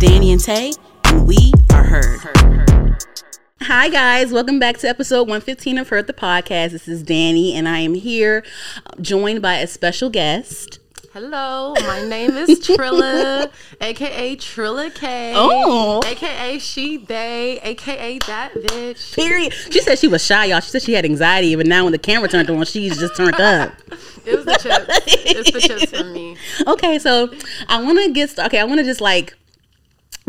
Danny and Tay, and we are heard. Hi, guys. Welcome back to episode 115 of Heard the Podcast. This is Danny, and I am here uh, joined by a special guest. Hello, my name is Trilla, aka Trilla K, Oh. aka She They, aka that bitch. Period. She said she was shy, y'all. She said she had anxiety, but now when the camera turned on, she's just turned up. It was the chips. It's the chips for me. Okay, so I want to get started. Okay, I want to just like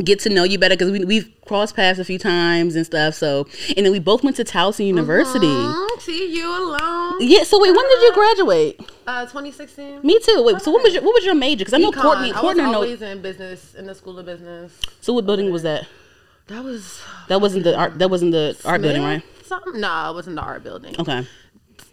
get to know you better because we, we've crossed paths a few times and stuff. So, and then we both went to Towson University. Mm, see you alone. Yeah. So wait, when did you graduate? Uh, 2016. Me too. Wait. So what was your what was your major? Because I know Econ. Courtney. I was Courtney always in business, in the school of business. So what building was that? That was That wasn't the art. That wasn't the art building, right? Something? No, it wasn't the art building. Okay.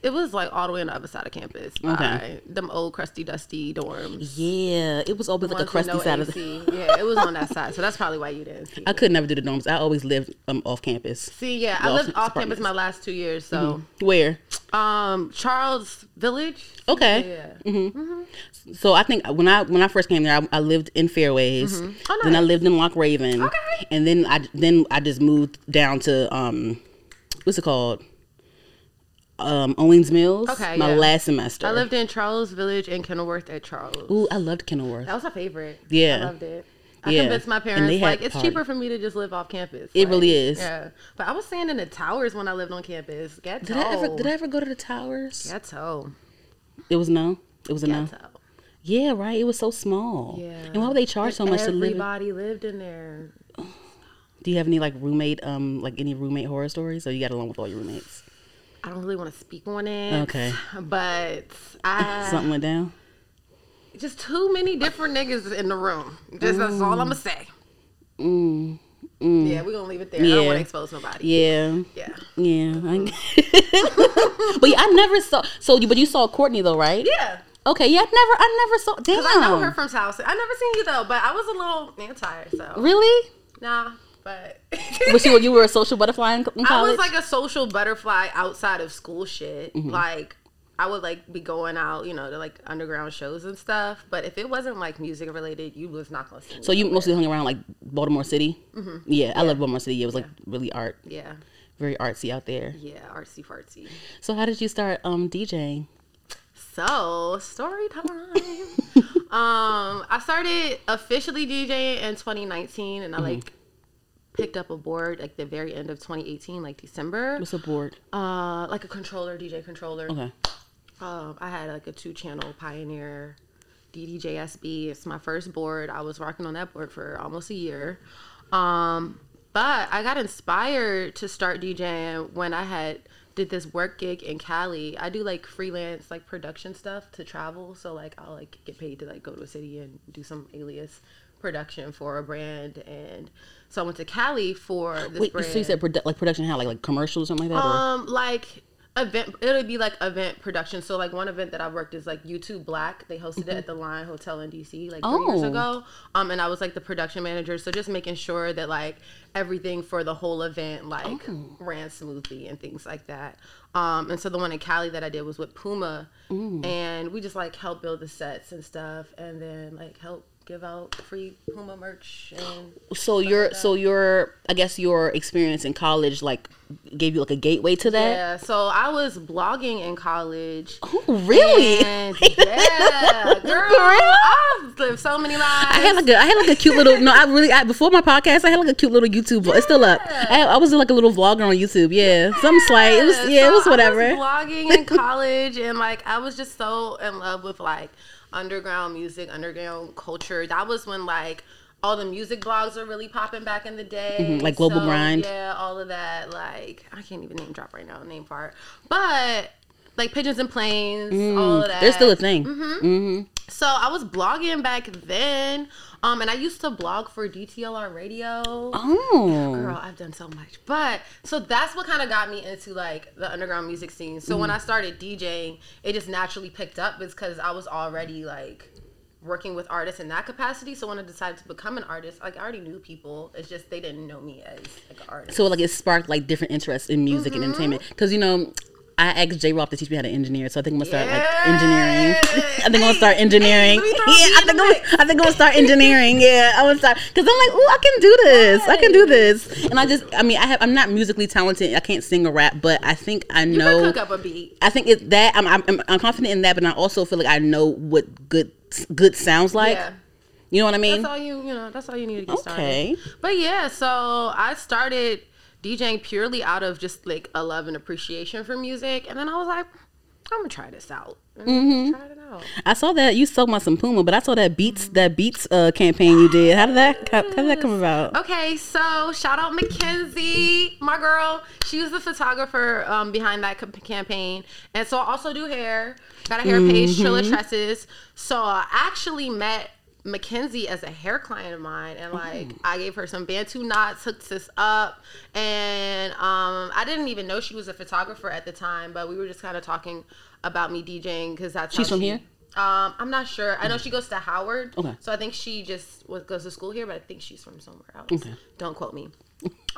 It was like all the way on the other side of campus. By Okay. Them old crusty, dusty dorms. Yeah, it was always like a crusty no side of the. AC. yeah, it was on that side. So that's probably why you didn't see. I it. could never do the dorms. I always lived um, off campus. See, yeah, The I lived off- campus my last two years. So, Where? um, Charles Village. Okay. Yeah. So I think when I when I first came there, I, I lived in Fairways. Oh, Then I lived in Loch Raven. Okay. And then I then I just moved down to um, what's it called? Um, Owings Mills. Okay, My yeah. last semester. I lived in Charles Village and Kenilworth at Charles. Ooh, I loved Kenilworth. That was my favorite. Yeah. I loved it. I Yeah. convinced my parents like it's party. cheaper for me to just live off campus. It Like, really is. Yeah, but I was staying in the towers when I lived on campus. Ghetto. Did I ever did I ever go to the towers? Ghetto. It was no. It was a no. Ghetto. Yeah, right. It was so small. Yeah. And why would they charge so much to live? Everybody lived in there. Do you have any like roommate um like any roommate horror stories? Or you got along with all your roommates? I don't really want to speak on it. Okay. But I Something went down. just too many different niggas in the room. Just that's all I'm gonna mm. say. Mm. mm. Yeah, we're gonna leave it there. I don't Yeah. want to expose nobody. Yeah. Yeah. Yeah. I- mm. but yeah, I never saw. So, you, but you saw Courtney though, right? Yeah. Okay. Yeah, I never. I never saw. Damn. I know her from South. I never seen you though, but I was a little anti. So Really? nah, but Was you you were a social butterfly in, in I was like a social butterfly outside of school shit. Mm-hmm. Like I would like be going out, you know, to like underground shows and stuff. But if it wasn't like music related, you was not gonna see so you nowhere. mostly hung around like Baltimore City. Mm-hmm. Yeah, I love Baltimore City. It was like really art, yeah, very artsy out there. yeah, artsy fartsy. So how did you start um DJing? So story time. um, I started officially DJing in 2019, and I like picked up a board like the very end of 2018, like December. What's a board? Uh, like a controller, DJ controller. Okay. Um, I had like a two channel Pioneer DDJSB. It's my first board. I was working on that board for almost a year. Um, but I got inspired to start DJing when I had did this work gig in Cali. I do like freelance like production stuff to travel. So like I'll like get paid to like go to a city and do some alias production for a brand and so I went to Cali for this Wait, brand. so you said produ- like production how like like commercials or something like that? or? Um, like event. It would be like event production. So like one event that I worked is like YouTube Black. They hosted it at the LINE Hotel in DC like three years Oh. ago. Um, and I was like the production manager. So just making sure that like everything for the whole event like ran smoothly and things like that. Um, and so the one in Cali that I did was with Puma, and we just like helped build the sets and stuff, and then like help give out free Puma merch and So your so your I guess your experience in college like gave you like a gateway to that. yeah. So I was blogging in college. Oh really? And yeah, girl, real? I've lived so many lives. I had like a I had like a cute little no I really I, before my podcast I had like a cute little YouTube vlog. It's still up. I, I was like a little vlogger on YouTube. Yeah, some slight. It was yeah, it was whatever. I was blogging in college, and like I was just so in love with like underground music, underground culture. That was when like all the music blogs were really popping back in the day, Mhm, like Global So, Grind. Yeah, all of that. Like I can't even name drop right now, name part, but like pigeons and planes, all of that. Mm, There's still a thing. Mm-hmm. So I was blogging back then, um, and I used to blog for DTLR Radio. Oh, Girl, I've done so much. But so that's what kind of got me into like the underground music scene. So Mm. when I started DJing, it just naturally picked up because I was already like working with artists in that capacity. So when I decided to become an artist, like I already knew people. It's just they didn't know me as like an artist. so like it sparked like different interests in music and entertainment because you know I asked J Rock to teach me how to engineer, so I think I'm gonna start like engineering. I think I'm gonna start engineering. yeah, I think I'm. I think I'm gonna start engineering. Yeah, I'm gonna start because I'm like, oh, I can do this. I can do this. And I just, I mean, I have, I'm not musically talented. I can't sing or rap, but I think I You know. can cook up a beat. I think it that I'm, I'm I'm confident in that, but I also feel like I know what good good sounds like. yeah. You know what I mean? That's all you, you know, that's all you need to get Okay. started. But yeah, so I started DJing purely out of just like a love and appreciation for music. And then I was like, I'm gonna try this out. Mm-hmm. tried it out. I saw that you sold my some Puma, but I saw that Beats that Beats uh, campaign you did. How did that how, how did that come about? Okay, so shout out Mackenzie, my girl. She was the photographer um, behind that campaign, and so I also do hair. Got a hair page, Trilla Tresses. So I actually met Mackenzie as a hair client of mine, and like I gave her some Bantu knots, hooked this up, and um, I didn't even know she was a photographer at the time, but we were just kind of talking about me DJing because that's She's from she- here? Um, I'm not sure. I know she goes to Howard, Okay. so I think she just was, goes to school here, but I think she's from somewhere else. Okay. Don't quote me.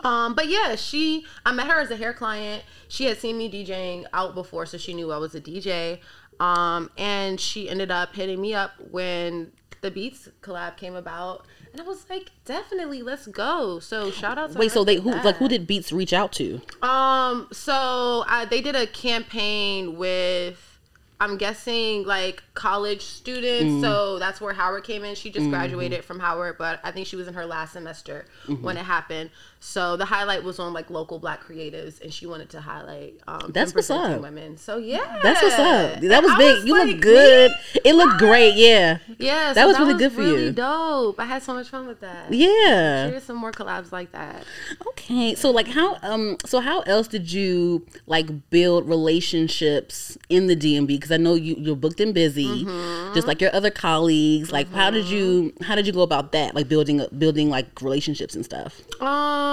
Um, but yeah, she I met her as a hair client. She had seen me DJing out before, so she knew I was a DJ. Um, and she ended up hitting me up when the Beats collab came about, and I was like, definitely, let's go. So shout out to Wait, so they who that. like who did Beats reach out to? Um, so uh, they did a campaign with, I'm guessing like college students. Mm. So that's where Howard came in. She just graduated from Howard, but I think she was in her last semester Mm-hmm. when it happened. So the highlight was on like local Black creatives, and she wanted to highlight um, That's what's up. women. So yeah, That's what's up. That was I big. you like, look good. me? It looked great. Yeah. Yeah, That so was really good for really you. Dope. I had so much fun with that. Yeah. Here's some more collabs like that. Okay. So like how um so how else did you like build relationships in the DMV? Because I know you you're booked and busy, Mm-hmm. just like your other colleagues. Like how did you how did you go about that? Like building building like relationships and stuff. Um,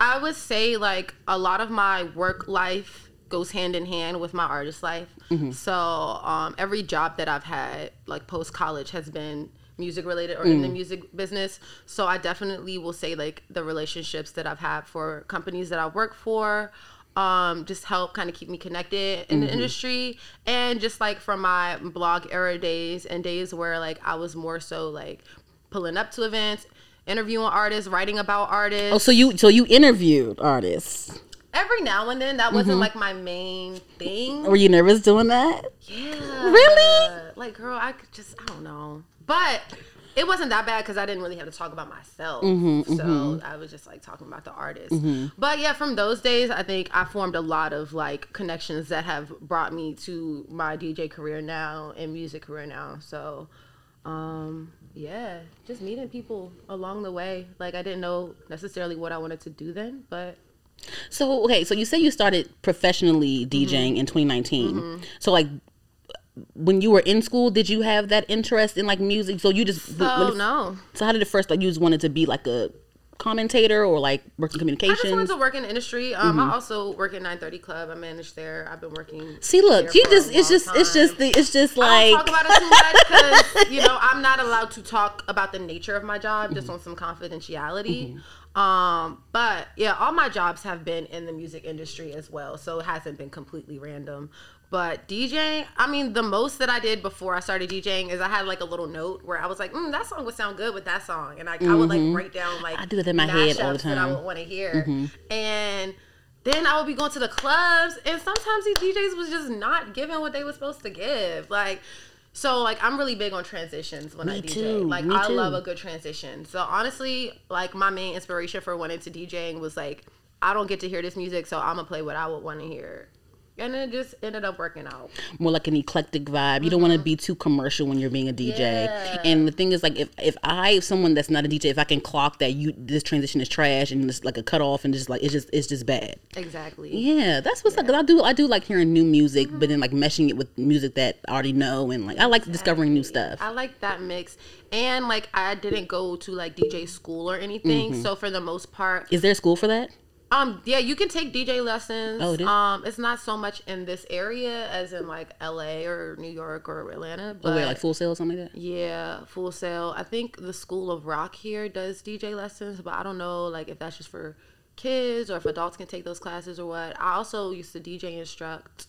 I would say like a lot of my work life goes hand in hand with my artist life. So, um, every job that I've had, like post college, has been music related or in the music business. So, I definitely will say like the relationships that I've had for companies that I work for. Um, just help kind of keep me connected in the industry and just like from my blog era days and days where like I was more so like pulling up to events interviewing artists, writing about artists. Oh, so you so you interviewed artists. Every now and then, that wasn't like my main thing. Were you nervous doing that? Yeah. Really? Like, girl, I could just, I don't know. But it wasn't that bad because I didn't really have to talk about myself. Mm-hmm, so I was just like talking about the artist. But yeah, from those days, I think I formed a lot of like connections that have brought me to my DJ career now and music career now. So, um, yeah, just meeting people along the way. Like, I didn't know necessarily what I wanted to do then, but So okay, so you say you started professionally mm-hmm. DJing in 2019. Mm-hmm. So like when you were in school, did you have that interest in like music? So you just oh no. So how did it first like you just wanted to be like a commentator or like working communications? I just wanted to work in the industry. Um, I also work at 930 Club. I manage there. I've been working. See, look, you just it's long just it's just the it's just like don't talk about it too much because you know I'm not allowed to talk about the nature of my job just on some confidentiality. Um, but yeah, all my jobs have been in the music industry as well, so it hasn't been completely random. But DJing, I mean, the most that I did before I started DJing is I had like a little note where I was like, mm, that song would sound good with that song, and I, I would like write down like I do it in my head all the time that I would want to hear, and then I would be going to the clubs, and sometimes these DJs was just not giving what they were supposed to give. Like, so like I'm really big on transitions when I DJ. too, Like me I too. love a good transition. So honestly, like my main inspiration for wanting to DJing was like I don't get to hear this music, so I'm gonna play what I would want to hear. And it just ended up working out. more like an eclectic vibe. You don't want to be too commercial when you're being a DJ. Mm-hmm. Yeah. And the thing is, like, if if I, if someone that's not a DJ, if I can clock that you this transition is trash and it's like a cut off and just like it's just it's just bad. Exactly. Yeah, that's what's up. Cause I do I do like hearing new music, Mm-hmm. but then like meshing it with music that I already know and like I like discovering new stuff. I like that mix. And like I didn't go to like DJ school or anything. Mm-hmm. So for the most part, Is there a school for that? Um, yeah, you can take DJ lessons. Oh, it is? Um, it's not so much in this area as in like LA or New York or Atlanta. But Or where like Full Sail or something like that? yeah, Full Sail. I think the School of Rock here does DJ lessons, but I don't know like if that's just for kids or if adults can take those classes or what. I also used to DJ instruct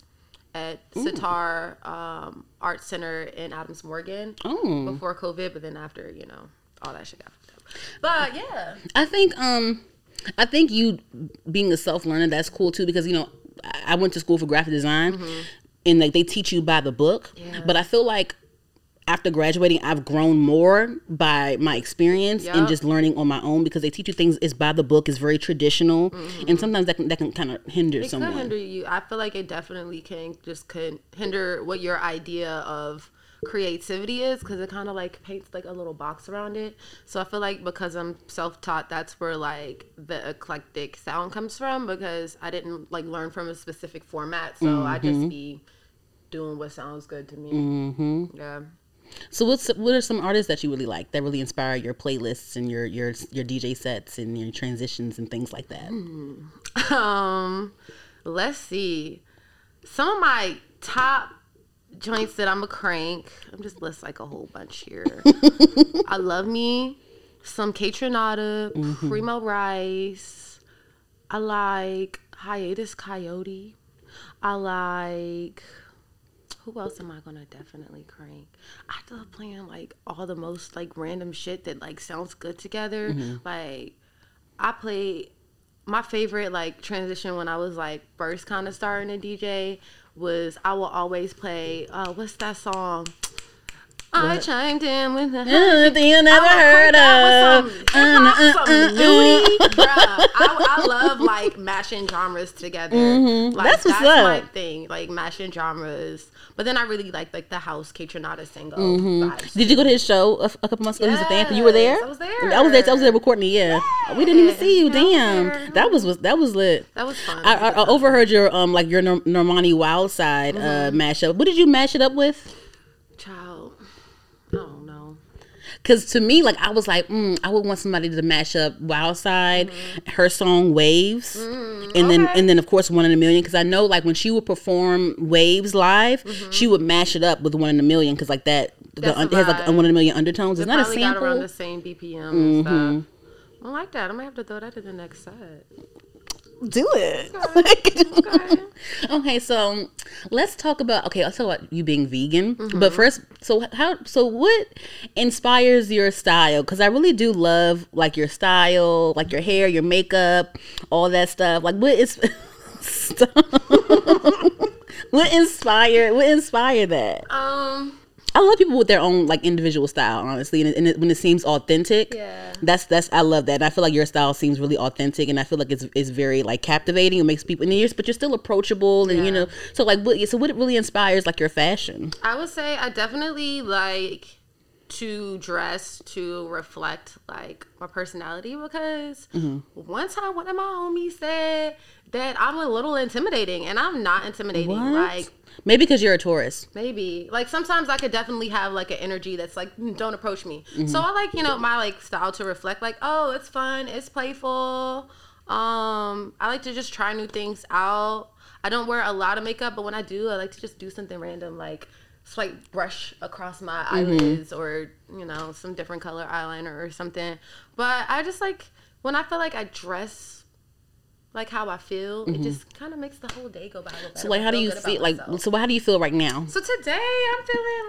at Sitar um, Art Center in Adams Morgan Oh. before COVID, but then after, you know, all that shit got fucked up. But yeah. I think um I think you being a self learner that's cool too because you know I went to school for graphic design mm-hmm. and like they teach you by the book, Yeah. but I feel like after graduating I've grown more by my experience and just learning on my own because they teach you things it's by the book it's very traditional mm-hmm. and sometimes that can that can kind of hinder It someone. could hinder you. I feel like it definitely can just can hinder what your idea of creativity is because it kind of like paints like a little box around it. So I feel like because I'm self-taught, that's where like the eclectic sound comes from because I didn't like learn from a specific format. So I just be doing what sounds good to me. Mm-hmm. Yeah. So what's what are some artists that you really like that really inspire your playlists and your your your DJ sets and your transitions and things like that? Um, let's see. Some of my top joints that I'm a crank. I'm just list like a whole bunch here. I love me some Kaytranada, mm-hmm. Primo Rice. I like Hiatus Kaiyote. I like who else am I gonna definitely crank? I love playing like all the most like random shit that like sounds good together. Mm-hmm. Like I play my favorite like transition when I was like first kind of starting to DJ was I will always play uh what's that song? I chimed in with the thing you never heard of. some, Uh, some uh, uh. Bruh, I, I love like mashing genres together. Mm-hmm. That's what's my up. thing, like mashing genres. But then I really like like the house Kaytranada single Mm-hmm. Did you go to his show a, a couple months ago? He was at Anthem. You were there. I was there. I was there. I was there with Courtney. Yeah, we didn't even see you. Damn, there. that was, was that was lit. That was fun. I, I, I overheard your um like your Nor- Normani Wild Side uh, Mm-hmm. mashup. What did you mash it up with? Child, I don't know. Because to me, like I was like, mm, I would want somebody to mash up Wild Side, her song Waves, and then Mm-hmm. okay. and then of course One in a Million. Because I know like when she would perform Waves live, she would mash it up with One in a Million. Because like that, the, Mm-hmm. That's un- the it has like a. One in a Million undertones. It's It not a probably got around sample. the same BPM Mm-hmm. and stuff. I like that. I might have to throw that in the next set. Do it. Okay. Okay, so let's talk about okay. Let's talk about you being vegan. Mm-hmm. But first, so how? So what inspires your style? Because I really do love like your style, like your hair, your makeup, all that stuff. Like what is? What inspired? What inspired that? um. I love people with their own like individual style, honestly, and, it, and it, when it seems authentic. Yeah. That's that's I love that, and I feel like your style seems really authentic, and I feel like it's it's very like captivating. It makes people, and you're, but you're still approachable, and you know, so like what? So what really inspires like your fashion? I would say I definitely like to dress to reflect like my personality because Mm-hmm. one time one of my homies said that I'm a little intimidating and I'm not intimidating. What? Like Maybe because you're a Taurus. maybe like sometimes I could definitely have like an energy that's like "Mm, don't approach me. Mm-hmm. So I like you know my like style to reflect like oh it's fun it's playful. Um I like to just try new things out. I don't wear a lot of makeup, but when I do, I like to just do something random like swipe brush across my Mm-hmm. eyelids or you know some different color eyeliner or something. But I just like when I feel like I dress like how I feel, it just kind of makes the whole day go by. a little Mm-hmm. So like, how do you feel? Like, myself. so how do you feel right now? So today I'm feeling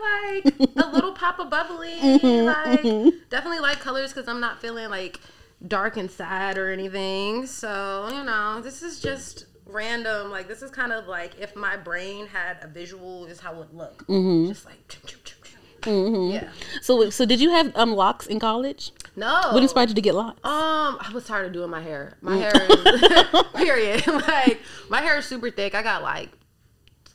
like a little pop of bubbly. Mm-hmm, like definitely light colors because I'm not feeling like dark and sad or anything. So you know, this is just random. Like this is kind of like if my brain had a visual, is how it would look. Mm-hmm. Just like choo, choo, choo, choo. yeah. So so did you have um locks in college? No. What inspired you to get locks? Um, I was tired of doing my hair. My Mm. hair is period. like my hair is super thick. I got like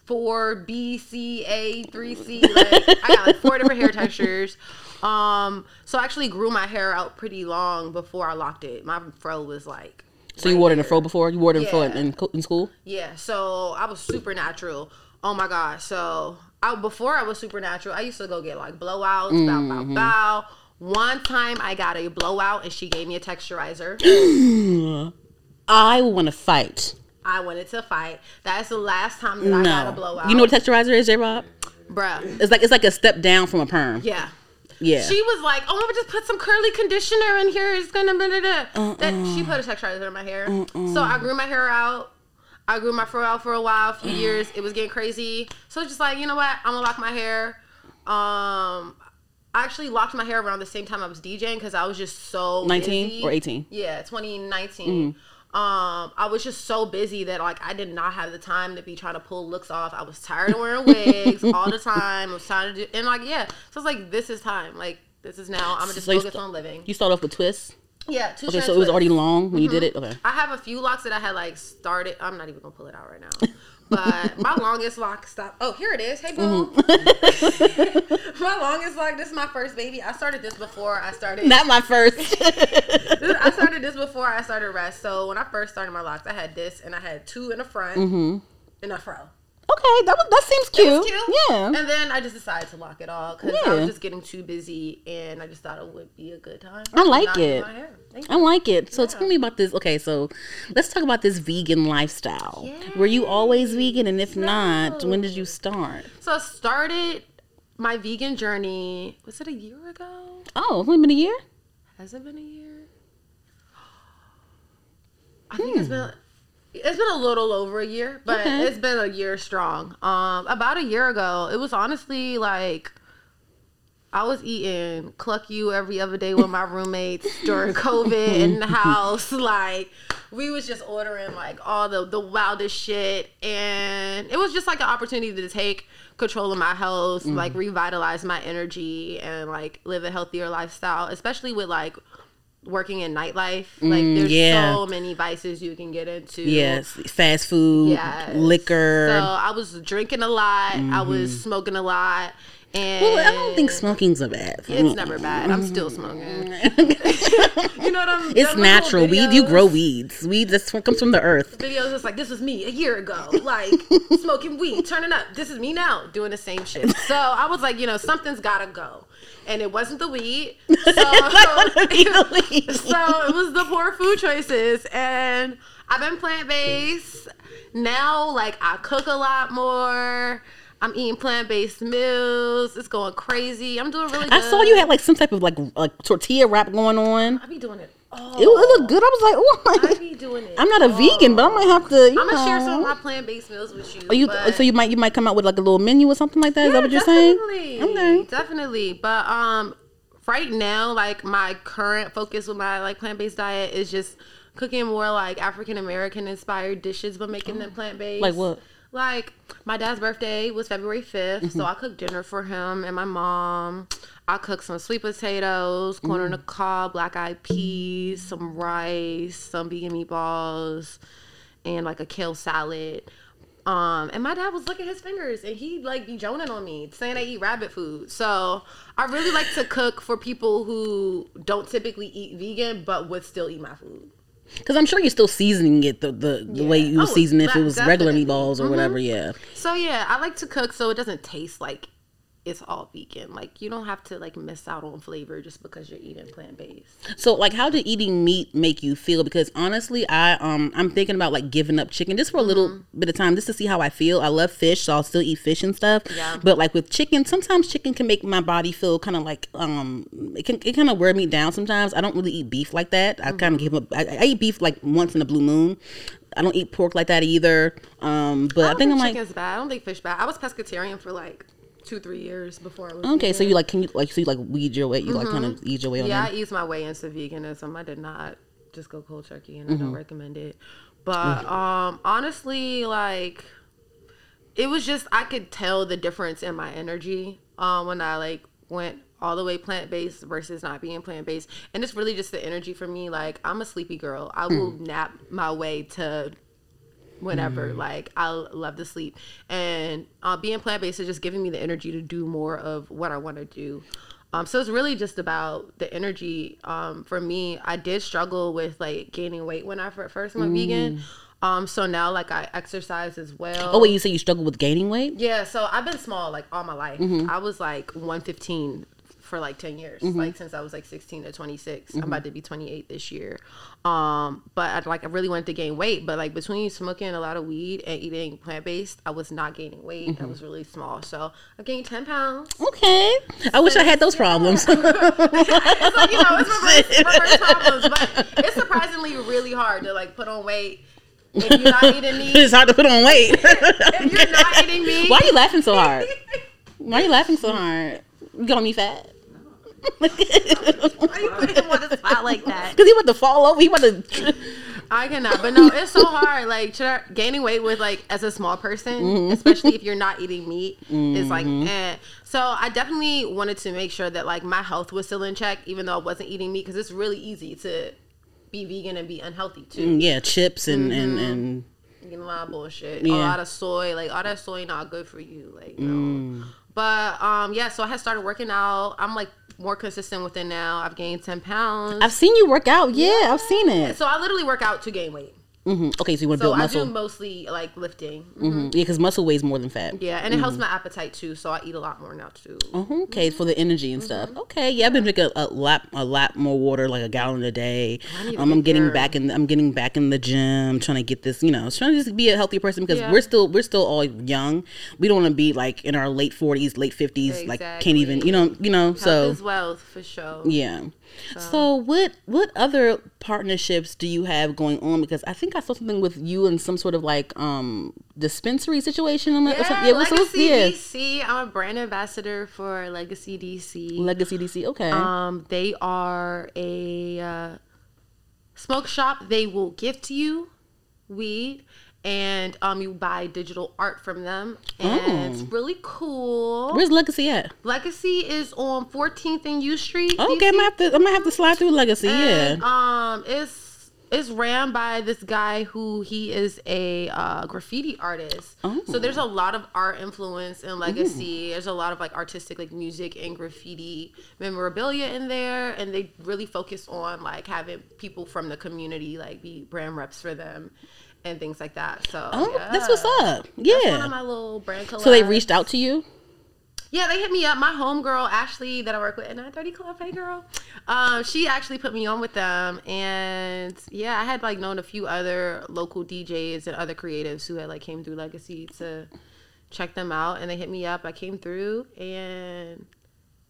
four B, C, A, three C. Like I got like four different hair textures. Um, so I actually grew my hair out pretty long before I locked it. My fro was like So you wore it in a here. fro before? You wore it in a fro in, in, in school? Yeah, so I was supernatural. Oh my gosh. So I before I was supernatural, I used to go get like blowouts, bow, Mm-hmm. bow, bow. One time I got a blowout and she gave me a texturizer. I want to fight. I wanted to fight. That's the last time that I got a blowout. You know what texturizer is, J Rob? bruh. It's like it's like a step down from a perm. Yeah. Yeah. She was like, "Oh, I'm gonna just put some curly conditioner in here. It's gonna blah, blah, blah." That she put a texturizer in my hair. So I grew my hair out. I grew my fro out for a while, a few years. It was getting crazy. So it's just like, you know what? I'm gonna lock my hair. Um, I actually locked my hair around the same time I was DJing because I was just so 19 busy. or 18? Yeah, 2019. Um, I was just so busy that like I did not have the time to be trying to pull looks off. I was tired of wearing wigs all the time. I was trying to do and like yeah. So it's like this is time. Like this is now. I'm gonna just So focus st- on living. You start off with twists. Yeah, two Okay, so it was already long when you did it. Okay. I have a few locks that I had like started. I'm not even gonna pull it out right now. But my longest lock stop. Oh, here it is. Hey, boo. Mm-hmm. my longest lock. This is my first baby. I started this before I started. Not my first. I started this before I started rest. So when I first started my locks, I had this and I had two in the front Mm-hmm. and a fro. Okay, that was, that seems cute. Cute. Yeah. And then I just decided to lock it all because I Yeah. was just getting too busy and I just thought it would be a good time. I like it. my hair. Thank I like it. So Yeah. tell me about this. Okay, so let's talk about this vegan lifestyle. Were you always vegan? And if not, when did you start? So I started my vegan journey. Was it a year ago? Oh, it's only been a year? Has it been a year? I think it's hmm. been it's been a little over a year, but Okay. it's been a year strong. Um, about a year ago, it was honestly like I was eating Cluck-U every other day with my roommates during COVID in the house. Like we was just ordering like all the the wildest shit, and it was just like an opportunity to take control of my health, like revitalize my energy, and like live a healthier lifestyle, especially with like working in nightlife. Like mm, there's yeah. so many vices you can get into. Yes, fast food, Yes. liquor. So I was drinking a lot. I was mm-hmm. smoking a lot. And well, I don't think smoking's a bad thing. it's never bad. I'm still smoking. you know what I'm It's natural. Weed, you grow weeds. Weed what comes from the earth. Videos just like this was me a year ago, like smoking weed, turning up. This is me now doing the same shit. So I was like, you know, something's gotta go, and it wasn't the weed. So, Be the weed. so it was the poor food choices, and I've been plant based. Now, like I cook a lot more. I'm eating plant based meals. It's going crazy. I'm doing really good. I saw you had like some type of like like tortilla wrap going on. I be doing it. Oh, It, it looked good. I was like, oh, I be doing it. I'm not a vegan, but I might have to. You I'm gonna share some of my plant based meals with you. Are you so you might you might come out with like a little menu or something like that? Is that what you're saying? definitely, Okay. Definitely. But um right now, like my current focus with my like plant based diet is just cooking more like African American inspired dishes but making them plant based. Like what? Like my dad's birthday was February 5th, Mm-hmm. so I cooked dinner for him and my mom. I cooked some sweet potatoes, corn on the Mm. cob, black eyed peas, some rice, some vegan meatballs, and like a kale salad. Um, and my dad was looking at his fingers and he like be joning on me saying I eat rabbit food. So I really like to cook for people who don't typically eat vegan but would still eat my food. Because I'm sure you're still seasoning it the the, the way you oh, would Oh, season it if it was regular meatballs or mm-hmm. whatever. Yeah. So yeah, I like to cook so it doesn't taste like it's all vegan. Like you don't have to like miss out on flavor just because you're eating plant based. So like, how did eating meat make you feel? Because honestly, I um I'm thinking about like giving up chicken just for a little Mm-hmm. bit of time just to see how I feel. I love fish, so I'll still eat fish and stuff. Yeah. But like with chicken, sometimes chicken can make my body feel kind of like um it can it kind of wear me down. Sometimes I don't really eat beef like that. I Mm-hmm. kind of give up. I, I eat beef like once in a blue moon. I don't eat pork like that either. Um, but I, I don't think I'm think like. chicken's bad. I don't think fish bad. I was pescatarian for like two three years before I was. Okay, so you like can you like so you like weed your way you like kind of ease your way on Mm-hmm. Yeah, that. I eased my way into veganism. I did not just go cold turkey, and I Mm-hmm. don't recommend it. But um, honestly, like it was just I could tell the difference in my energy um, when I like went all the way plant based versus not being plant based, and it's really just the energy for me. Like I'm a sleepy girl. I will Hmm. nap my way to whenever. Hmm. Like I love to sleep, and uh, being plant based is just giving me the energy to do more of what I want to do. Um, so it's really just about the energy. Um, for me, I did struggle with like gaining weight when I first went vegan. Um, so now like I exercise as well. Oh wait, you say you struggle with gaining weight? Yeah, so I've been small like all my life. Mm-hmm. I was like 115 for like 10 years Mm-hmm. like since i was like 16 to 26 i'm about to be 28 this year um but i like i really wanted to gain weight but like between smoking a lot of weed and eating plant-based i was not gaining weight Mm-hmm. i was really small so i gained 10 pounds Okay. I wish I had those problems. it's like you know it's reverse, reverse problems but it's surprisingly really hard to like put on weight if you're not eating meat it's hard to put on weight. if you're not eating meat Why are you laughing so hard? Why are you laughing so hard? You got me fat? Why do you put him on the spot like that Because he about to fall over. He about to. I cannot, but no, it's so hard. Like try- gaining weight with like as a small person, Mm-hmm. especially if you're not eating meat, is like. Eh. So I definitely wanted to make sure that like my health was still in check, even though I wasn't eating meat, because it's really easy to be vegan and be unhealthy too. Yeah, chips and and and. Eating a lot of bullshit, a lot of soy, like all that soy not good for you, like no. Mm. But um, yeah, so I had started working out. I'm like more consistent with it now. I've gained ten pounds. I've seen you work out. Yeah, I've seen it. so I literally work out to gain weight. Hmm Okay, so you want to So build I muscle. do mostly like lifting. hmm Yeah, because muscle weighs more than fat. Yeah, and it helps my appetite too, so I eat a lot more now too. Okay, for the energy and stuff. Mm-hmm. Okay, yeah, I've been drinking a, a lot, a lot more water, like a gallon a day. I Um, I'm getting back in. I'm getting back in the gym, trying to get this. You know, trying to just be a healthy person because Yeah. we're still, we're still all young. We don't want to be like in our late 40s, late 50s, like can't even. You know, you know. Health So is wealth for sure. yeah. So what what other partnerships do you have going on? Because I think I saw something with you and some sort of like um dispensary situation. I'm not- or Yeah, something. what's- what's- Legacy yeah. DC. I'm a brand ambassador for Legacy DC. Legacy DC. Okay. Um, they are a uh, smoke shop. They will gift you weed, and um, you buy digital art from them, and it's really cool. Where's Legacy at? Legacy is on 14th and U Street. Okay, I DC. might have to. I might have to slide through Legacy. And, yeah. Um, it's it's ran by this guy who he is a uh, graffiti artist. Oh. So there's a lot of art influence in Legacy. There's a lot of like artistic like music and graffiti memorabilia in there, and they really focus on like having people from the community like be brand reps for them. And things like that. So Oh, yeah. that's what's up. That's one of Yeah. my little brand collabs. So they reached out to you. Yeah, they hit me up. My homegirl Ashley that I work with at 930 Club, hey girl. Um, she actually put me on with them, and yeah, I had like known a few other local DJs and other creatives who had like came through Legacy to check them out, and they hit me up. I came through, and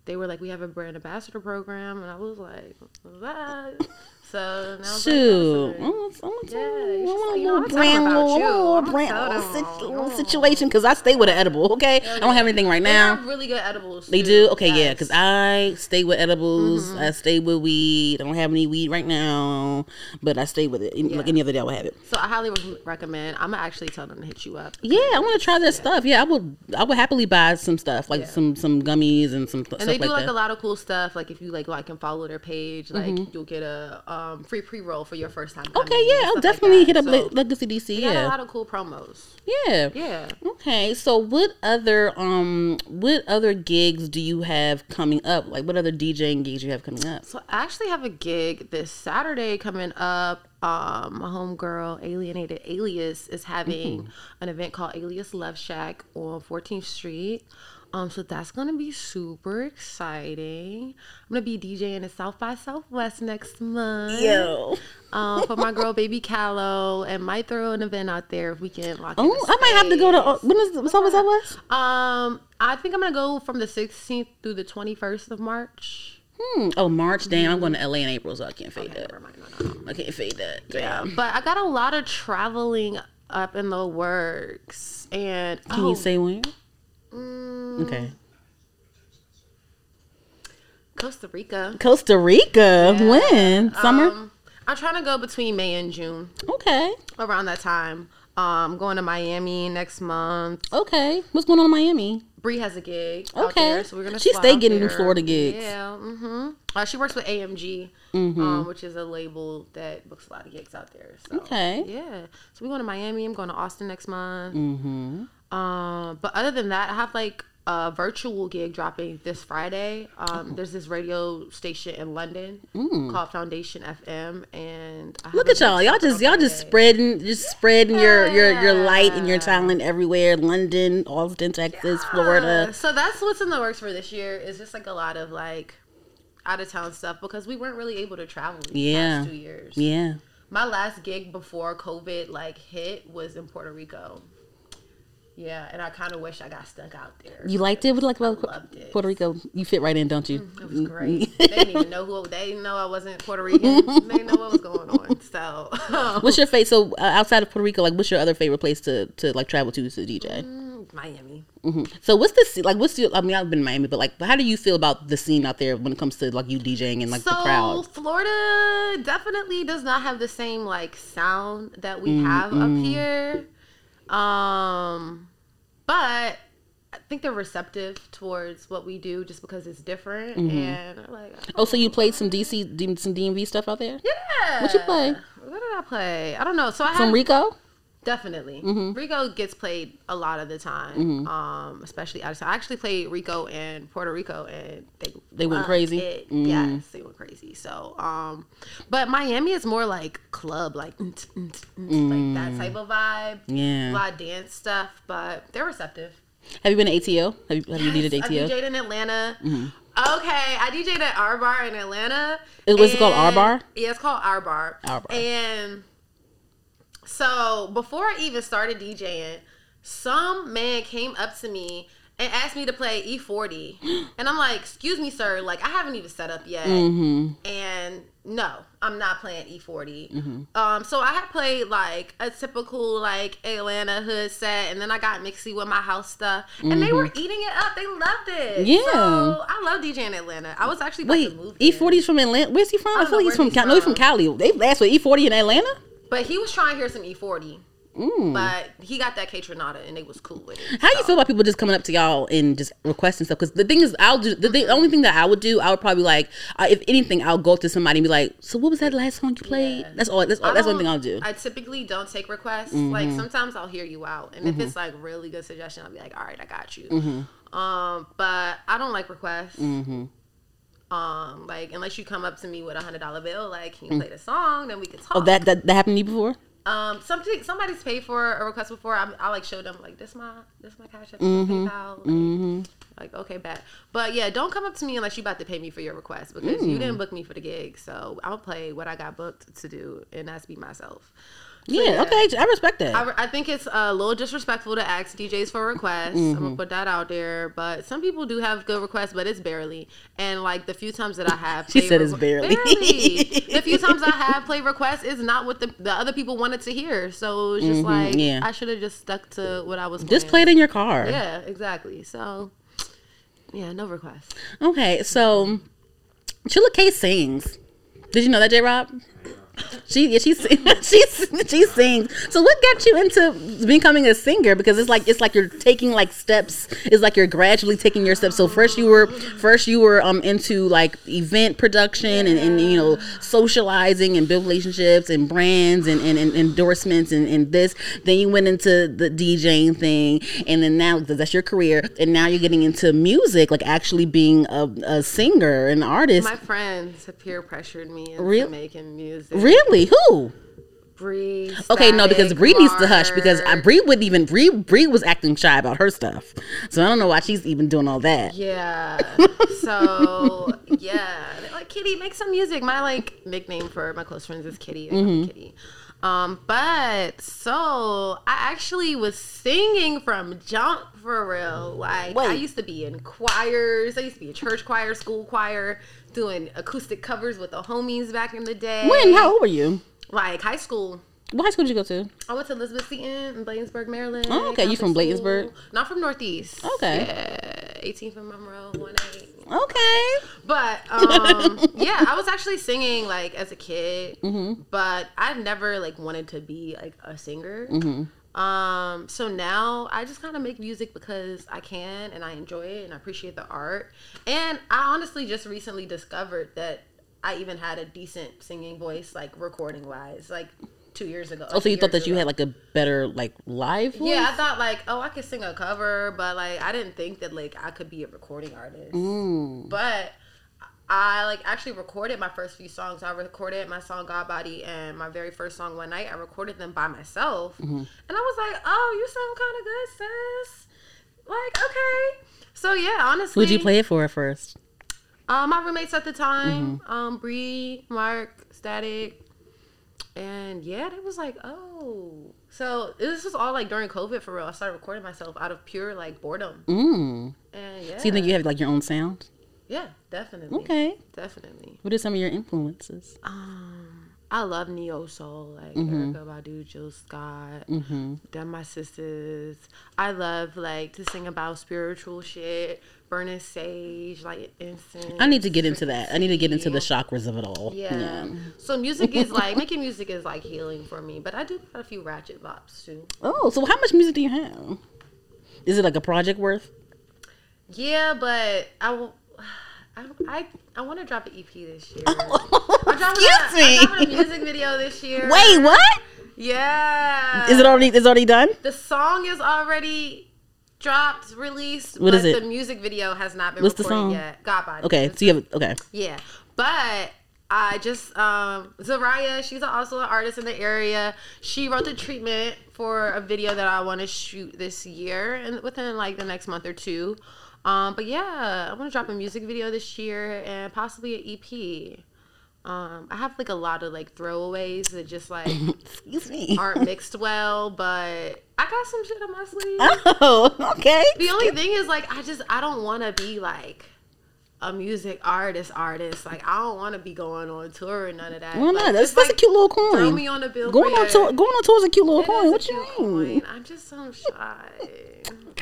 they were like, "We have a brand ambassador program," and I was like, "What's that?" So Shoot. I'm gonna, I'm Yeah, tell you you. I want a you know, little brand, little, little brand, little, little situation. Because I stay with an edible. Okay, I don't have anything right now. They now. have really good edibles. They too, do? Okay, yeah, because I stay with edibles. Mm-hmm. I stay with weed. I don't have any weed right now, but I stay with it. Like any other day, I would have it. So I highly recommend. I'm gonna actually tell them to hit you up. Yeah, I want to try that stuff. Yeah, I would. I would happily buy some stuff, like Yeah. some some gummies and some And they do like like, a lot of cool stuff. Like if you like like and follow their page, like Mm-hmm. you'll get a um, free pre roll for your first time. okay, yeah, I'll stuff like definitely hit up So, Legacy DC. yeah, got a lot of cool promos. yeah, Yeah. Okay, so what other um what other gigs do you have coming up? Like what other DJing gigs you have coming up? So I actually have a gig this Saturday coming up. Um, my homegirl Alienated Alias is having an event called Alias Love Shack on 14th Street. Um, so that's gonna be super exciting. I'm gonna be DJing at South by Southwest next month. Yo. um, for my girl baby Callow and might throw an event out there if we can lock Oh, I might have to go to uh, when is? What's up? What's? Um, I think I'm gonna go from the 16th through the 21st of March. Hmm. Oh, March. Damn, I'm going to LA in April, so I can't fade that. Mind, no, no. I can't fade that. Yeah, Damn. but I got a lot of traveling up in the works, and Can oh, you say when? Mm, Okay. Costa Rica. Costa Rica. When? Summer. Um, I'm trying to go between May and June, okay. around that time. Um, going to Miami next month. Okay. What's going on in Miami? Bree has a gig. out Okay. there, so we're gonna. She stay getting there. Florida gigs. Yeah. Mm-hmm. Uh, she works with AMG, Mm-hmm. um, which is a label that books a lot of gigs out there. So, Okay. Yeah. So we're going to Miami. I'm going to Austin next month. Mm-hmm. Um, but other than that, I have like a virtual gig dropping this Friday. Um, There's this radio station in London called Foundation FM, and I Mm. Look at y'all. Y'all just y'all just spreading just spreading your your your light and your talent everywhere. London, Austin, Texas, Florida. Uh, so that's what's in the works for this year. Is just like a lot of like out of town stuff because we weren't really able to travel these Yeah. two years. Yeah. My last gig before COVID like hit was in Puerto Rico. Yeah, and I kind of wish I got stuck out there. You liked it? What like about loved it. Puerto Rico? You fit right in, don't you? It was great. they didn't even know who. They didn't know I wasn't Puerto Rican. they didn't know what was going on. So, What's your favorite? So uh, outside of Puerto Rico, like what's your other favorite place to to like travel to to DJ? Mm, Miami. So what's the scene- like? What's your? I mean, I've been in Miami, but like, how do you feel about the scene out there when it comes to like you DJing and like so the crowd? Florida definitely does not have the same like sound that we Mm, have up here. Um, but I think they're receptive towards what we do just because it's different Mm-hmm. and like, Oh, so you played some DC, some DMV stuff out there yeah. What you play? What did I play? I don't know. So I from have Rico? Definitely Mm-hmm. Rico gets played a lot of the time, um, especially out of town. I actually played Rico and Puerto Rico, and they They went crazy? it. Mm. Yes, they went crazy. So, um, but Miami is more like club, like mm, mm, mm, like that type of vibe. Yeah, A lot of dance stuff, but they're receptive. Have you been to ATO? Have you have you needed Yes, I? DJ'd in Atlanta. Okay, I DJ'd at R Bar in Atlanta. What's it called, R Bar? Yeah, it's called R Bar. R Bar. And so before I even started DJing, some man came up to me and asked me to play E40. And I'm like, excuse me, sir, like I haven't even set up yet. Mm-hmm. And no, I'm not playing E40. Um, so I had played like a typical like Atlanta hood set, and then I got mixy with my house stuff, and they were eating it up. They loved it. Mm-hmm. Yeah. So I love DJing in Atlanta. I was actually about Wait, to move. E there. 40's from Atlanta. Where's he from? I, don't feel like he's from. he's Cal- No, he's from from. Cali. They asked for E40 in Atlanta. But he was trying to hear some E40. Mm. But he got that Kaytranada and they was cool with it. How do you feel about people just coming up to y'all and just requesting stuff? Because the thing is, I'll do the, thing, the only thing that I would do, I would probably like, uh, if anything, I'll go up to somebody and be like, "So what was that last song you played?" Yeah. That's all. That's all, that's one thing I'll do. I typically don't take requests. Mm-hmm. Like sometimes I'll hear you out, and if it's like really good suggestion, I'll be like, "All right, I got you." Mm-hmm. Um, but I don't like requests. Um, like unless you come up to me with a hundred dollar bill, like, can you play the song? Then we can talk. Mm. oh, that, that that happened to you before? Um, something somebody's paid for a request before. I, I like show them like this my this my cash app, Mm-hmm. PayPal. Like, like okay, bad. But yeah, don't come up to me unless you about to pay me for your request because Mm. you didn't book me for the gig. So I'll play what I got booked to do, and that's be myself. So, Yeah, okay, I respect that. I, I think it's a little disrespectful to ask DJs for requests. I'm Mm-hmm. gonna put that out there. But some people do have good requests, but it's barely. And like the few times that I have, She said it's requ- barely. The few times I have played requests is not what the, the other people wanted to hear. So it's just like Mm-hmm, yeah. I should have just stuck to what I was. just playing. play it in your car. Yeah, exactly. So yeah, no requests. Okay, so Trilla K sings. Did you know that, J. Rob? She yeah she sing- she she sings. So what got you into becoming a singer? Because it's like it's like you're taking like steps. It's like you're gradually taking your steps. So first you were first you were um into like event production and, and you know socializing and build relationships and brands and, and, and endorsements and, and this. Then you went into the DJing thing and then now that's your career and now you're getting into music, like actually being a, a singer, an artist. My friends have peer pressured me into Real- making music. Really? Who? Bree. Okay, no, because Bree needs to hush because I, Bree wouldn't even Bree Bree was acting shy about her stuff, so I don't know why she's even doing all that. Yeah. So yeah, like Kitty, make some music. My like nickname for my close friends is Kitty. Mm-hmm. Kitty. Um, but so I actually was singing from jump for real. Like I used to be in choirs. I used to be a church choir, school choir, doing acoustic covers with the homies back in the day. When? How old were you? Like high school. What high school did you go to? I went to Elizabeth Seton in Bladensburg, Maryland. Oh, okay. You from Bladensburg? school. Not from Northeast. Okay. Yeah, 18th and Monroe, 1 8. Okay. But um, yeah, I was actually singing like as a kid, Mm-hmm. but I've never like wanted to be like a singer. Mm-hmm. Um, so now I just kind of make music because I can and I enjoy it and I appreciate the art. And I honestly just recently discovered that I even had a decent singing voice, like recording wise. Like two years ago. Oh, so you thought that you had like a better like live voice? Yeah, I thought like, oh, I could sing a cover, but like I didn't think that like I could be a recording artist. Mm. But I like actually recorded my first few songs. I recorded my song God Body and my very first song One Night. I recorded them by myself, Mm-hmm. and I was like, oh, you sound kind of good, sis. Like, okay. So yeah, honestly, Who'd you play it for at first? uh, my roommates at the time, Mm-hmm. um, Bree, Mark, Static, and yeah, it was like, oh, so this was all like during COVID for real. I started recording myself out of pure like boredom, Mm. and yeah, So you think you have like your own sound? Yeah, definitely, Okay. definitely. What are some of your influences? Um, I love neo soul, like Mm-hmm. Erykah Badu, Jill Scott, Mm-hmm. them my sisters. I love like to sing about spiritual shit, burning sage, like incense. I need to get into that. I need to get into the chakras of it all. Yeah. So music is like making music is like healing for me, but I do got a few ratchet bops too. Oh, so how much music do you have? Is it like a project worth? Yeah, but I will. I I, I want to drop an EP this year. I'm dropping, Excuse a, me. I'm dropping a music video this year. Wait, what? Yeah. Is it already? Is already done? The song is already dropped, released, What but is it? the music video has not been What's the recorded song? yet. God body. Okay, so you have okay. Yeah, but I just um Zaraya, she's also an artist in the area. She wrote the treatment for a video that I want to shoot this year and within like the next month or two. Um, but yeah, I want to drop a music video this year and possibly an EP. Um, I have like a lot of like throwaways that just like Excuse me. aren't mixed well, but I got some shit on my sleeve. Oh, okay. The only thing is like I just I don't want to be like a music artist artist. Like I don't want to be going on tour and none of that. Why Like, not? That's, just, that's a cute little Throw coin. me on the bill. Going on tour, going on tour is a cute little coin. What you mean, coin. I'm just so shy.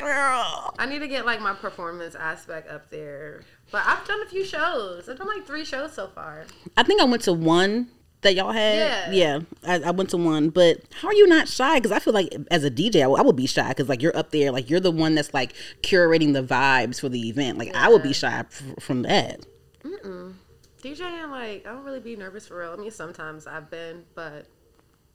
Girl? I need to get like my performance aspect up there. But I've done a few shows. I've done like three shows so far. I think I went to one that y'all had. Yeah. Yeah, I, I went to one. But how are you not shy? Because I feel like as a DJ, I would, be shy because like you're up there, like you're the one that's like curating the vibes for the event. Like I would be shy f- from that. DJing, like, I don't really be nervous for real. I mean, sometimes I've been, but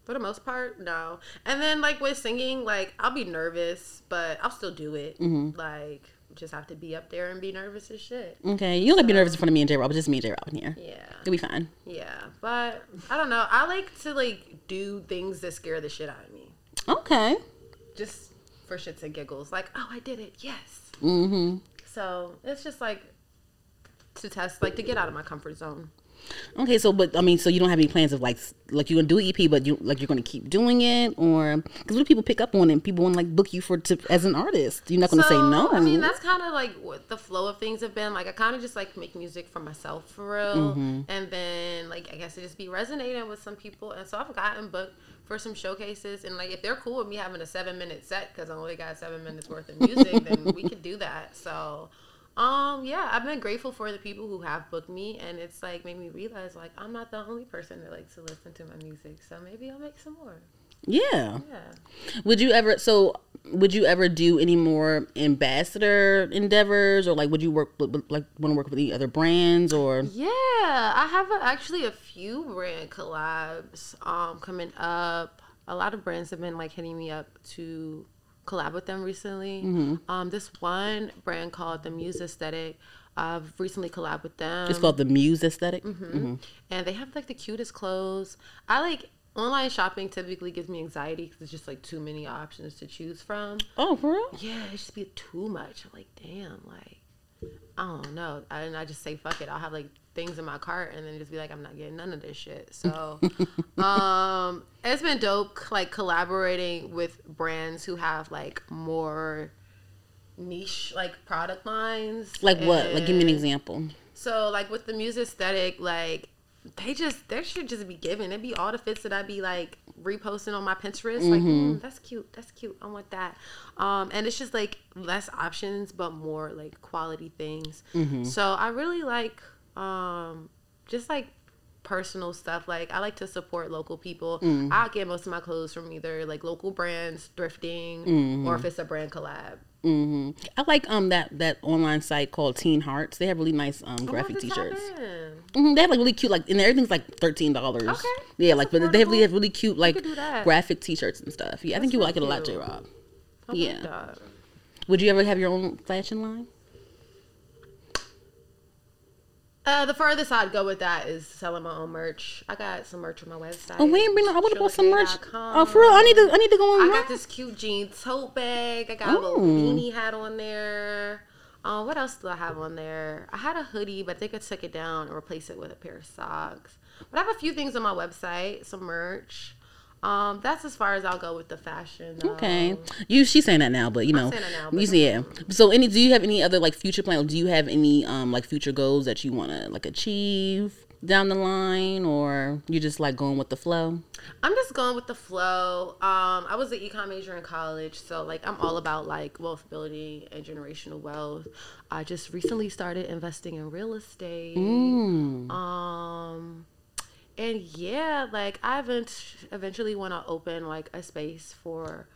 for the most part, no. And then, like, with singing, like, I'll be nervous, but I'll still do it. Mm-hmm. Like, just have to be up there and be nervous as shit. Okay, you don't have to be nervous in front of me and J Rob. But just me and J Rob in here. Yeah. it'll be fine. Yeah. But I don't know. I like to, like, do things that scare the shit out of me. Okay. Just for shits and giggles. Like, oh, I did it. Yes. Mm-hmm. So it's just like to test, like, to get out of my comfort zone. Okay, so but I mean, so you don't have any plans of like like you're gonna do EP, but you like you're gonna keep doing it, or because what do people pick up on and people want to like book you for to, as an artist? You're not gonna say no. I mean, that's kind of like what the flow of things have been. Like, I kind of just like make music for myself for real, Mm-hmm. and then like I guess it just be resonating with some people. And so I've gotten booked for some showcases, and like if they're cool with me having a seven minute set because I only got seven minutes worth of music, then we could do that. So. Um, yeah, I've been grateful for the people who have booked me, and it's like made me realize like I'm not the only person that likes to listen to my music, so maybe I'll make some more. yeah. Yeah. Would you ever? So would you ever do any more ambassador endeavors, or like would you work like want to work with any other brands, or Yeah, I have a, actually a few brand collabs um coming up. A lot of brands have been like hitting me up to collab with them recently. Mm-hmm. Um, this one brand called the Muse Aesthetic. I've recently collabed with them, it's called the Muse aesthetic? Mm-hmm. Mm-hmm. and they have like the cutest clothes. I like online shopping. Typically gives me anxiety because it's just like too many options to choose from. Oh, for real? Yeah, it just be too much. I'm like, damn, like, I don't know. And I just say, fuck it. I'll have like things in my cart and then just be like, I'm not getting none of this shit. So, um, it's been dope, like collaborating with brands who have like more niche like product lines. Like what? Like give me an example. So, like with the music aesthetic, like they just they should just be given. It'd be all the fits that I'd be like reposting on my Pinterest. Like, mm, that's cute. That's cute. I want that. Um, and it's just like less options, but more like quality things. So I really like um, just like personal stuff. Like I like to support local people. Mm. I get most of my clothes from either like local brands, thrifting, Mm-hmm. or if it's a brand collab. hmm I like um that that online site called Teen Hearts. They have really nice um graphic Oh, t-shirts. in. hmm They have like really cute like and everything's like thirteen dollars. Okay, Yeah, that's like but they have, they have really cute like could do that. graphic t-shirts and stuff. Yeah, I think you would like it a lot, J cute. Rob. Yeah. Would you ever have your own fashion line? Uh, the furthest I'd go with that is selling my own merch. I got some merch on my website. Oh, we ain't been. I would have bought some merch. Oh, for real? I need to. I need to go on. I got this cute jean tote bag. I got a little beanie hat on there. Um, what else do I have on there? I had a hoodie, but they could take it down and replace it with a pair of socks. But I have a few things on my website, some merch. Um, that's as far as I'll go with the fashion. Though. Okay, you she's saying that now, but you know, saying that now, you see, yeah. So, any do you have any other like future plans? Do you have any um like future goals that you want to like achieve down the line, or you just like going with the flow? I'm just going with the flow. Um, I was an econ major in college, so like I'm all about like wealth building and generational wealth. I just recently started investing in real estate. Mm. Um, and yeah, like I event- eventually want to open like a space for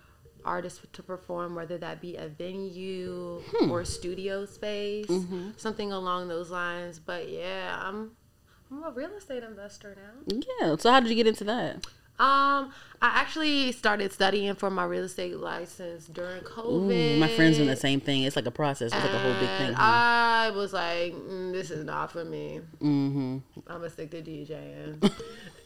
artists to perform, whether that be a venue hmm. or studio space, mm-hmm. something along those lines. But yeah, I'm I'm a real estate investor now. Yeah. So, how did you get into that? Um, I actually started studying for my real estate license during COVID. Ooh, my friends doing the same thing. It's like a process. It's like a whole big thing. And I was like, mm, this is not for me. Mm-hmm. I'm gonna stick to DJing.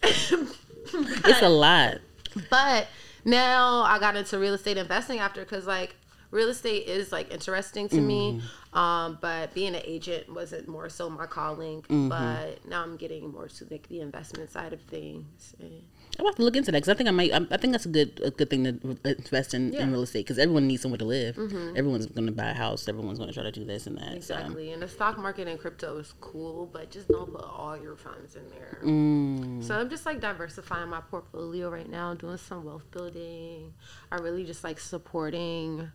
It's a lot. but now I got into real estate investing after because like real estate is like interesting to me. Um, but being an agent wasn't more so my calling. But now I'm getting more to like the investment side of things. And I'm about to look into that because I think I might. I, I think that's a good a good thing to invest in, Yeah. in real estate because everyone needs somewhere to live. Everyone's going to buy a house. Everyone's going to try to do this and that. Exactly. And the stock market and crypto is cool, but just don't put all your funds in there. So, mm, So I'm just like diversifying my portfolio right now, doing some wealth building. I really just like supporting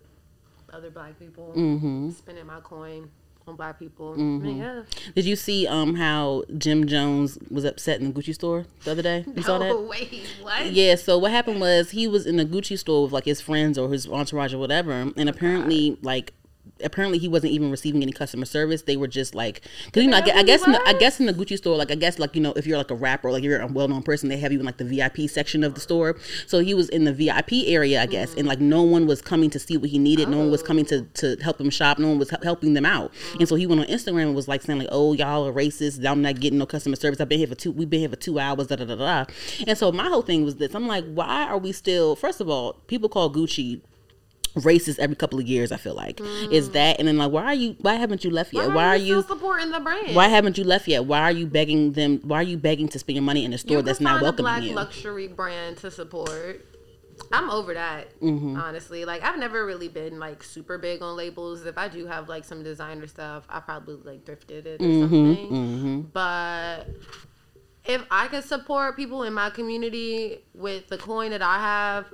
other black people, mm-hmm. spending my coin on black people. And Yeah. Did you see um how Jim Jones was upset in the Gucci store the other day? You saw that? Oh, wait, what? Yeah, so what happened was he was in the Gucci store with like his friends or his entourage or whatever, and apparently like apparently he wasn't even receiving any customer service. They were just like, cause you know, I, I guess in the, I guess in the Gucci store, like I guess like you know, if you're like a rapper like you're a well known person, they have you in like the VIP section of the store. So he was in the VIP area, I guess, and like no one was coming to see what he needed. No one was coming to to help him shop. No one was hel- helping them out. And so he went on Instagram and was like saying like, oh y'all are racist. I'm not getting no customer service. I've been here for two. We've been here for two hours. Da da da da. And so my whole thing was this. I'm like, why are we still? First of all, people call Gucci racist every couple of years. I feel like is that, and then like, why are you? Why haven't you left yet? Why, are you? supporting the brand? Why haven't you left yet? Why are you begging them? Why are you begging to spend your money in a store that's not find a black you? luxury brand to support. I'm over that, Mm-hmm. honestly. Like I've never really been like super big on labels. If I do have like some designer stuff, I probably like thrifted it or Mm-hmm, something. But if I could support people in my community with the coin that I have,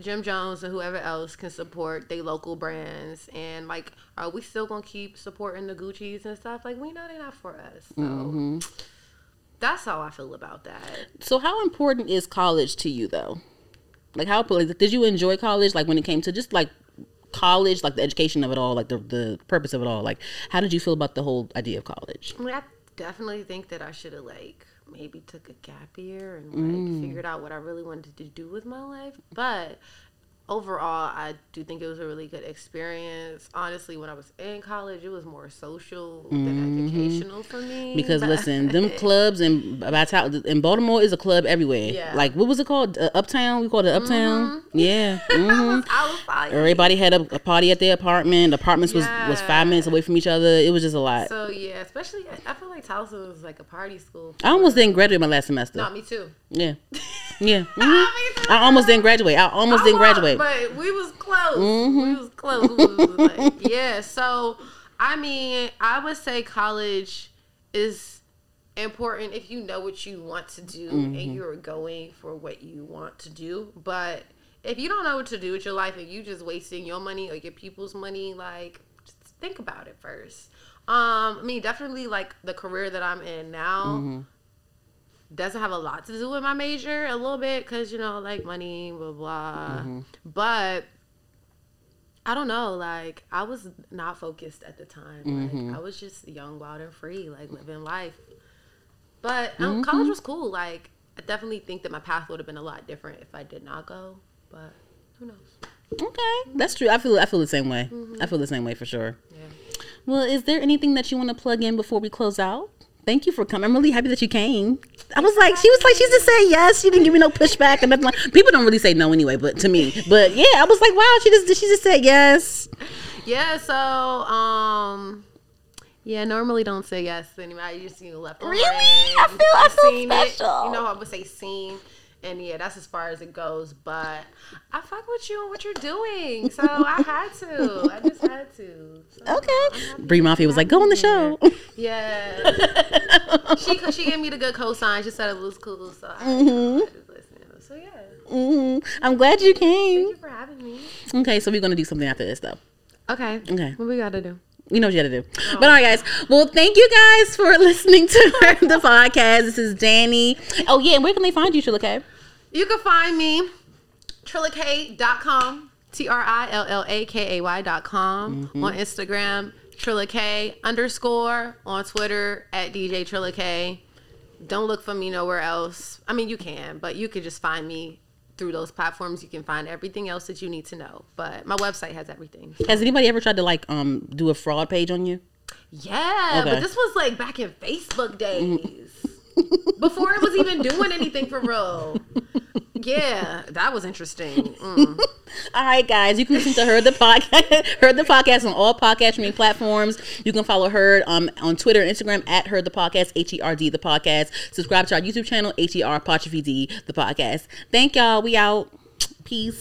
Jim Jones and whoever else can support they local brands and like are we still gonna keep supporting the Gucci's and stuff? Like we know they're not for us. So Mm-hmm. that's how I feel about that. So how important is college to you though? Like how like, did you enjoy college? Like when it came to just like college, like the education of it all, like the the purpose of it all. Like how did you feel about the whole idea of college? I mean, I definitely think that I should have like maybe took a gap year and like Mm. figured out what I really wanted to do with my life. But overall, I do think it was a really good experience. Honestly, when I was in college, it was more social than educational for me. Mm-hmm. Because listen, them clubs in by town in Baltimore is a club everywhere. Yeah. Like what was it called? Uh, Uptown. We called it Uptown. Yeah. I hmm was, I was like, Everybody had a, a party at their apartment. Apartments was was five minutes away from each other. It was just a lot. so yeah, especially I feel like Towson was like a party school. I almost didn't graduate my last semester. Not me too. Yeah. Yeah. mhm. I almost didn't graduate. I almost didn't I wa- graduate. But we was close. Mm-hmm. We was close. We was like, yeah. So I mean, I would say college is important if you know what you want to do Mm-hmm. and you're going for what you want to do. But if you don't know what to do with your life and you just wasting your money or your people's money, like just think about it first. Um, I mean, definitely like the career that I'm in now. Mm-hmm. Doesn't have a lot to do with my major, a little bit, because, you know, like money, blah, blah. Mm-hmm. But I don't know. Like, I was not focused at the time. Like, mm-hmm. I was just young, wild, and free, like, living life. But um, mm-hmm. college was cool. Like, I definitely think that my path would have been a lot different if I did not go. But who knows? Okay, that's true. I feel I feel the same way. I feel the same way for sure. Yeah. Well, is there anything that you want to plug in before we close out? Thank you for coming. I'm really happy that you came. I was like, she was like, she just said yes. She didn't give me no pushback and nothing. Like, people don't really say no anyway, but to me, but yeah, I was like, wow, she just she just said yes. Yeah, so um yeah, normally don't say yes to anybody. You just you know, left. Really? I feel- I I've feel seen special. It. You know, how I would say seen, and yeah, that's as far as it goes. But I fuck with you and what you're doing, so I had to. I just had to. So, Okay. happy- Bree Mafia was like, go on the show. Yeah, she she gave me the good cosign. She said it was cool, so I, Mm-hmm. I just listened. So yeah, Mhm. I'm glad you came. thank you for having me. Okay, so we're gonna do something after this though. Okay. Okay. What we gotta do? You know what you gotta do. But all right, guys. Well, thank you guys for listening to the podcast. This is Danny. Oh yeah, and where can they find you, Trilla K? You can find me trillakay.com, T R I L L A K A Y.com Mm-hmm. on Instagram, trillakay underscore on Twitter at DJ trillakay. Don't look for me nowhere else. I mean, you can, but you could just find me through those platforms. You can find everything else that you need to know. But my website has everything. Has anybody ever tried to like um do a fraud page on you? Yeah, Okay. but this was like back in Facebook days. Before it was even doing anything for real. Yeah, that was interesting. Mm. All right, guys. You can listen to Herd the podcast. Herd the podcast on all podcast streaming platforms. You can follow Herd um, on Twitter and Instagram at Herd the podcast, H E R D the podcast. Subscribe to our YouTube channel, H E R Apostrophe the podcast. Thank y'all. We out. Peace.